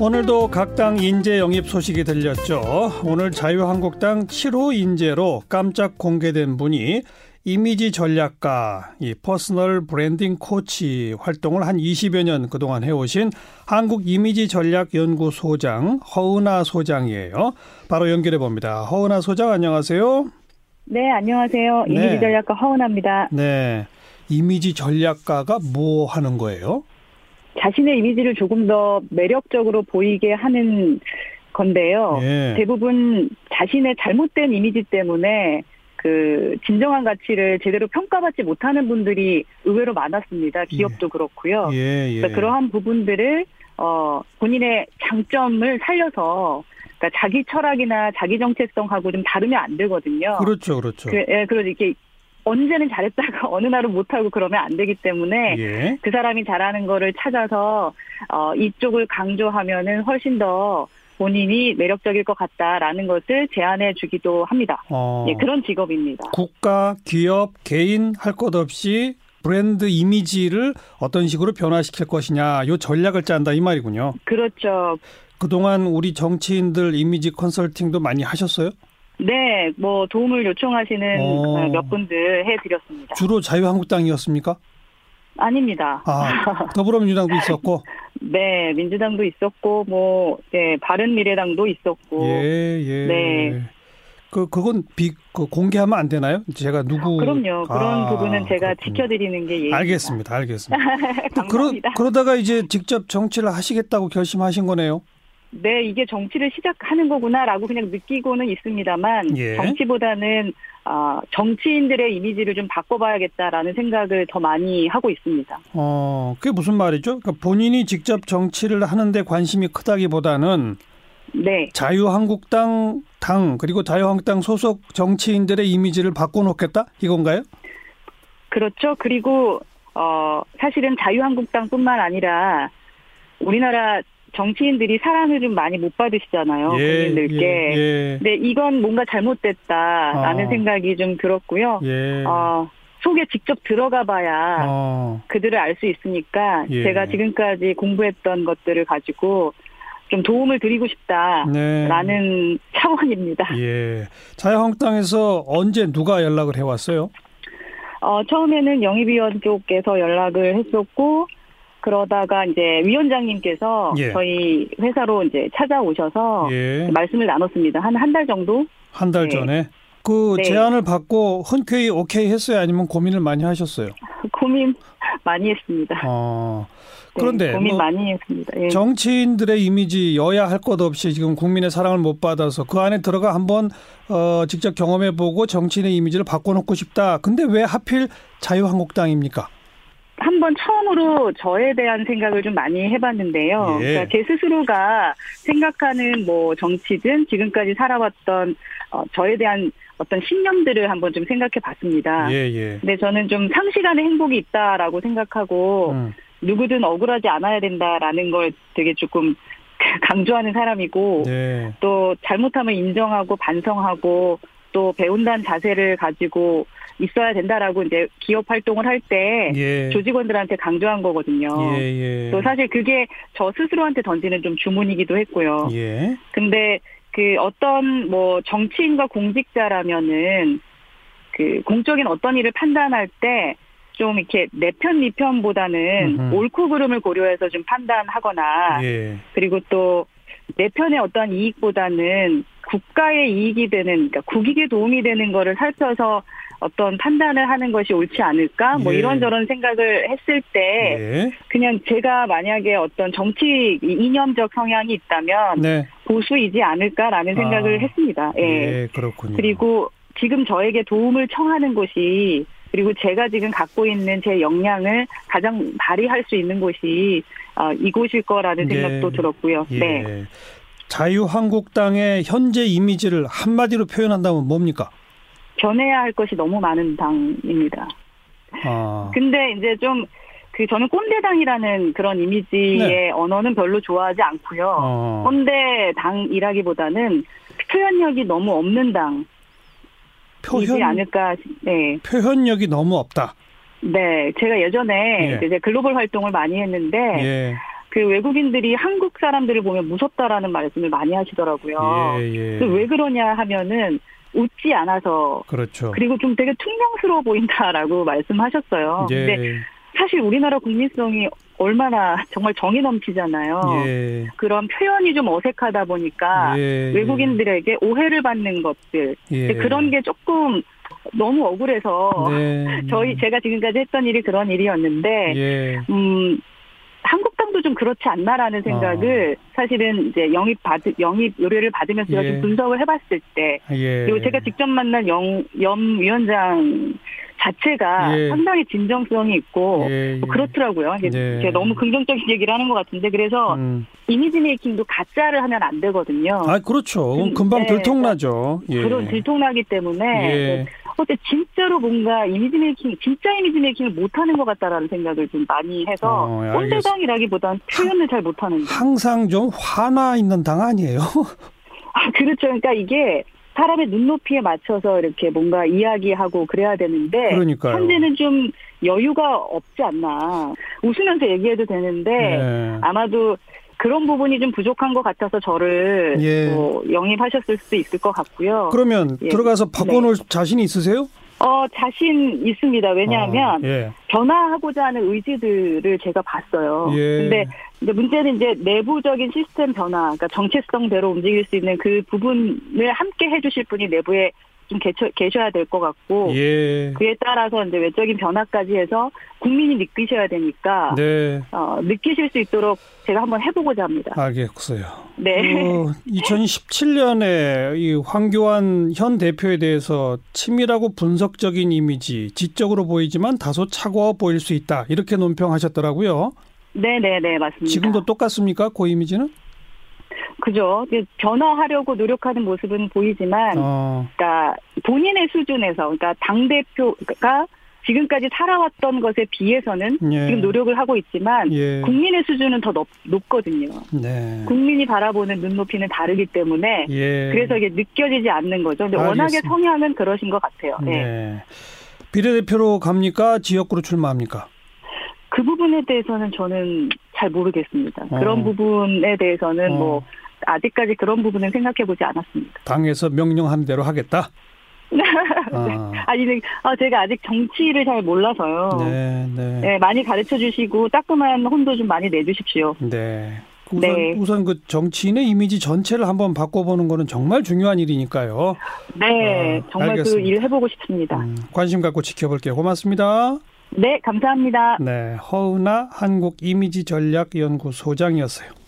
오늘도 각 당 인재 영입 소식이 들렸죠. 오늘 자유한국당 7호 인재로 깜짝 공개된 분이 이미지 전략가, 이 personal branding 코치 활동을 한 20여 년 그동안 해오신 한국 이미지 전략 연구 소장 허은아 소장이에요. 바로 연결해 봅니다. 허은아 소장 안녕하세요. 네, 안녕하세요. 네. 이미지 전략가 허은아입니다. 네. 이미지 전략가가 뭐 하는 거예요? 자신의 이미지를 조금 더 매력적으로 보이게 하는 건데요. 예. 대부분 자신의 잘못된 이미지 때문에 그 진정한 가치를 제대로 평가받지 못하는 분들이 의외로 많았습니다. 기업도 그렇고요. 예, 예. 그래서 그러한 부분들을 어 본인의 장점을 살려서 그러니까 자기 철학이나 자기 정체성하고 좀 다르면 안 되거든요. 그렇죠, 그렇죠. 그, 예, 그러지 이렇게 언제는 잘했다가 어느 날은 못하고 그러면 안 되기 때문에 예. 그 사람이 잘하는 거를 찾아서 어 이쪽을 강조하면은 훨씬 더 본인이 매력적일 것 같다라는 것을 제안해 주기도 합니다. 어. 예, 그런 직업입니다. 국가, 기업, 개인 할 것 없이 브랜드 이미지를 어떤 식으로 변화시킬 것이냐, 요 전략을 짠다 이 말이군요. 그렇죠. 그동안 우리 정치인들 이미지 컨설팅도 많이 하셨어요? 네, 뭐 도움을 요청하시는 어. 어, 몇 분들 해드렸습니다. 주로 자유한국당이었습니까? 아닙니다. 아, 더불어민주당도 있었고. 네, 민주당도 있었고 뭐 네, 바른미래당도 있었고 예, 예. 네. 그 그건 비 그 공개하면 안 되나요? 제가 누구 그럼요. 그런 아, 부분은 제가 그렇군요. 지켜드리는 게 예입니다. 알겠습니다. 알겠습니다. 그러, 감사합니다. 그러다가 이제 직접 정치를 하시겠다고 결심하신 거네요. 네, 이게 정치를 시작하는 거구나라고 그냥 느끼고는 있습니다만 예. 정치보다는 아, 정치인들의 이미지를 좀 바꿔봐야겠다라는 생각을 더 많이 하고 있습니다. 어, 그게 무슨 말이죠? 그러니까 본인이 직접 정치를 하는데 관심이 크다기보다는 네, 자유한국당 당 그리고 자유한국당 소속 정치인들의 이미지를 바꿔놓겠다 이건가요? 그렇죠. 그리고 어, 사실은 자유한국당뿐만 아니라 우리나라 정치인들이 사랑을 좀 많이 못 받으시잖아요. 국민들께. 예, 네, 이건 뭔가 잘못됐다라는 어. 생각이 좀 들었고요. 예. 어, 속에 직접 들어가 봐야 어, 그들을 알 수 있으니까 예. 제가 지금까지 공부했던 것들을 가지고 좀 도움을 드리고 싶다라는 네. 차원입니다. 예. 자유한국당에서 언제 누가 연락을 해왔어요? 어, 처음에는 영입위원 쪽에서 연락을 했었고 그러다가 이제 위원장님께서 예. 저희 회사로 이제 찾아오셔서 예. 말씀을 나눴습니다. 한 한 달 정도? 한달 네. 전에 그 네. 제안을 받고 흔쾌히 오케이 했어요? 아니면 고민을 많이 하셨어요? 고민 많이 했습니다. 어. 네, 그런데 고민 뭐 많이 했습니다. 예. 정치인들의 이미지 여야 할 것 없이 지금 국민의 사랑을 못 받아서 그 안에 들어가 한번 어 직접 경험해 보고 정치인의 이미지를 바꿔놓고 싶다. 근데 왜 하필 자유한국당입니까? 한번 처음으로 저에 대한 생각을 좀 많이 해봤는데요. 예. 그러니까 제 스스로가 생각하는 뭐 정치든 지금까지 살아왔던 어, 저에 대한 어떤 신념들을 한번 좀 생각해 봤습니다. 예, 예. 근데 저는 좀 상시간의 행복이 있다라고 생각하고 음, 누구든 억울하지 않아야 된다라는 걸 되게 조금 강조하는 사람이고 네. 또 잘못하면 인정하고 반성하고 또 배운다는 자세를 가지고 있어야 된다라고 이제 기업 활동을 할때 예. 조직원들한테 강조한 거거든요. 예, 예. 또 사실 그게 저 스스로한테 던지는 좀 주문이기도 했고요. 예. 근데 그 어떤 뭐 정치인과 공직자라면은 그 공적인 어떤 일을 판단할 때 좀 이렇게 내 편, 네 편보다는 음흠. 옳고 그름을 고려해서 좀 판단하거나 예. 그리고 또 내 편의 어떤 이익보다는 국가의 이익이 되는, 그러니까 국익에 도움이 되는 거를 살펴서 어떤 판단을 하는 것이 옳지 않을까? 뭐 예. 이런저런 생각을 했을 때 예. 그냥 제가 만약에 어떤 정치 이념적 성향이 있다면 네. 보수이지 않을까라는 생각을 아. 했습니다. 예. 예, 그렇군요. 그리고 지금 저에게 도움을 청하는 곳이 그리고 제가 지금 갖고 있는 제 역량을 가장 발휘할 수 있는 곳이 어, 이곳일 거라는 네. 생각도 들었고요. 예. 네. 자유한국당의 현재 이미지를 한마디로 표현한다면 뭡니까? 변해야 할 것이 너무 많은 당입니다. 아. 근데 이제 좀 그 저는 꼰대당이라는 그런 이미지의 네. 언어는 별로 좋아하지 않고요. 어. 꼰대 당이라기보다는 표현력이 너무 없는 당이지 표현 않을까. 네, 표현력이 너무 없다. 네. 제가 예전에 예. 이제 글로벌 활동을 많이 했는데 예. 그 외국인들이 한국 사람들을 보면 무섭다라는 말씀을 많이 하시더라고요. 예, 예. 그왜 그러냐 하면은 웃지 않아서 그렇죠. 그리고 좀 되게 퉁명스러워 보인다라고 말씀하셨어요. 예. 근데 사실 우리나라 국민성이 얼마나 정말 정이 넘치잖아요. 예. 그런 표현이 좀 어색하다 보니까 예. 외국인들에게 오해를 받는 것들 예. 그런 게 조금 너무 억울해서 네. 저희 제가 지금까지 했던 일이 그런 일이었는데 예. 음 한국당도 좀 그렇지 않나라는 생각을 사실은 이제 영입 받 영입 의뢰를 받으면서 제가 어. 예. 좀 분석을 해봤을 때 예. 그리고 제가 직접 만난 영, 염 위원장 자체가 예. 상당히 진정성이 있고 예, 뭐 예. 그렇더라고요. 이게 네. 제가 너무 긍정적인 얘기를 하는 것 같은데 그래서 음. 이미지 메이킹도 가짜를 하면 안 되거든요. 아, 그렇죠. 음, 금방 네. 들통나죠. 예. 그런 들통나기 때문에 예. 어때 진짜로 뭔가 이미지 메이킹, 진짜 이미지 메이킹을 못하는 것 같다라는 생각을 좀 많이 해서 어, 예, 꼰대당이라기보단 표현을 잘 못하는 당. 항상 좀 화나 있는 당 아니에요? 아, 그렇죠. 그러니까 이게 사람의 눈높이에 맞춰서 이렇게 뭔가 이야기하고 그래야 되는데 그러니까요. 현재는 좀 여유가 없지 않나. 웃으면서 얘기해도 되는데 예. 아마도 그런 부분이 좀 부족한 것 같아서 저를 예. 뭐 영입하셨을 수도 있을 것 같고요. 그러면 예. 들어가서 바꿔놓을 자신이 있으세요? 어, 자신 있습니다. 왜냐하면 어, 예. 변화하고자 하는 의지들을 제가 봤어요. 예. 근데 이제 문제는 이제 내부적인 시스템 변화, 그러니까 정체성대로 움직일 수 있는 그 부분을 함께 해주실 분이 내부에 좀 계셔, 계셔야 될 것 같고 예. 그에 따라서 이제 외적인 변화까지 해서 국민이 느끼셔야 되니까 네. 어, 느끼실 수 있도록 제가 한번 해보고자 합니다. 알겠어요. 네. 어, 2017년에 이 황교안 현 대표에 대해서 치밀하고 분석적인 이미지, 지적으로 보이지만 다소 차가워 보일 수 있다. 이렇게 논평하셨더라고요. 네네네 맞습니다. 지금도 똑같습니까? 그 이미지는? 그죠. 변화하려고 노력하는 모습은 보이지만 어, 그러니까 본인의 수준에서 그러니까 당 대표가 지금까지 살아왔던 것에 비해서는 예. 지금 노력을 하고 있지만 예. 국민의 수준은 더 높, 높거든요. 네. 국민이 바라보는 눈높이는 다르기 때문에 예. 그래서 이게 느껴지지 않는 거죠. 근데 워낙에 알겠습니다. 성향은 그러신 것 같아요. 네. 네. 비례대표로 갑니까? 지역구로 출마합니까? 그 부분에 대해서는 저는 잘 모르겠습니다. 어. 그런 부분에 대해서는 어. 뭐 아직까지 그런 부분은 생각해 보지 않았습니다. 당에서 명령한 대로 하겠다. 아, 아니, 근데, 아, 제가 아직 정치를 잘 몰라서요. 네, 네, 네, 많이 가르쳐 주시고 따끔한 혼도 좀 많이 내주십시오. 네. 우선, 네. 우선 그 정치인의 이미지 전체를 한번 바꿔보는 거는 정말 중요한 일이니까요. 네, 아, 정말 그. 일 해보고 싶습니다. 음, 관심 갖고 지켜볼게요. 고맙습니다. 네, 감사합니다. 네, 허은아 한국 이미지 전략 연구소장이었어요.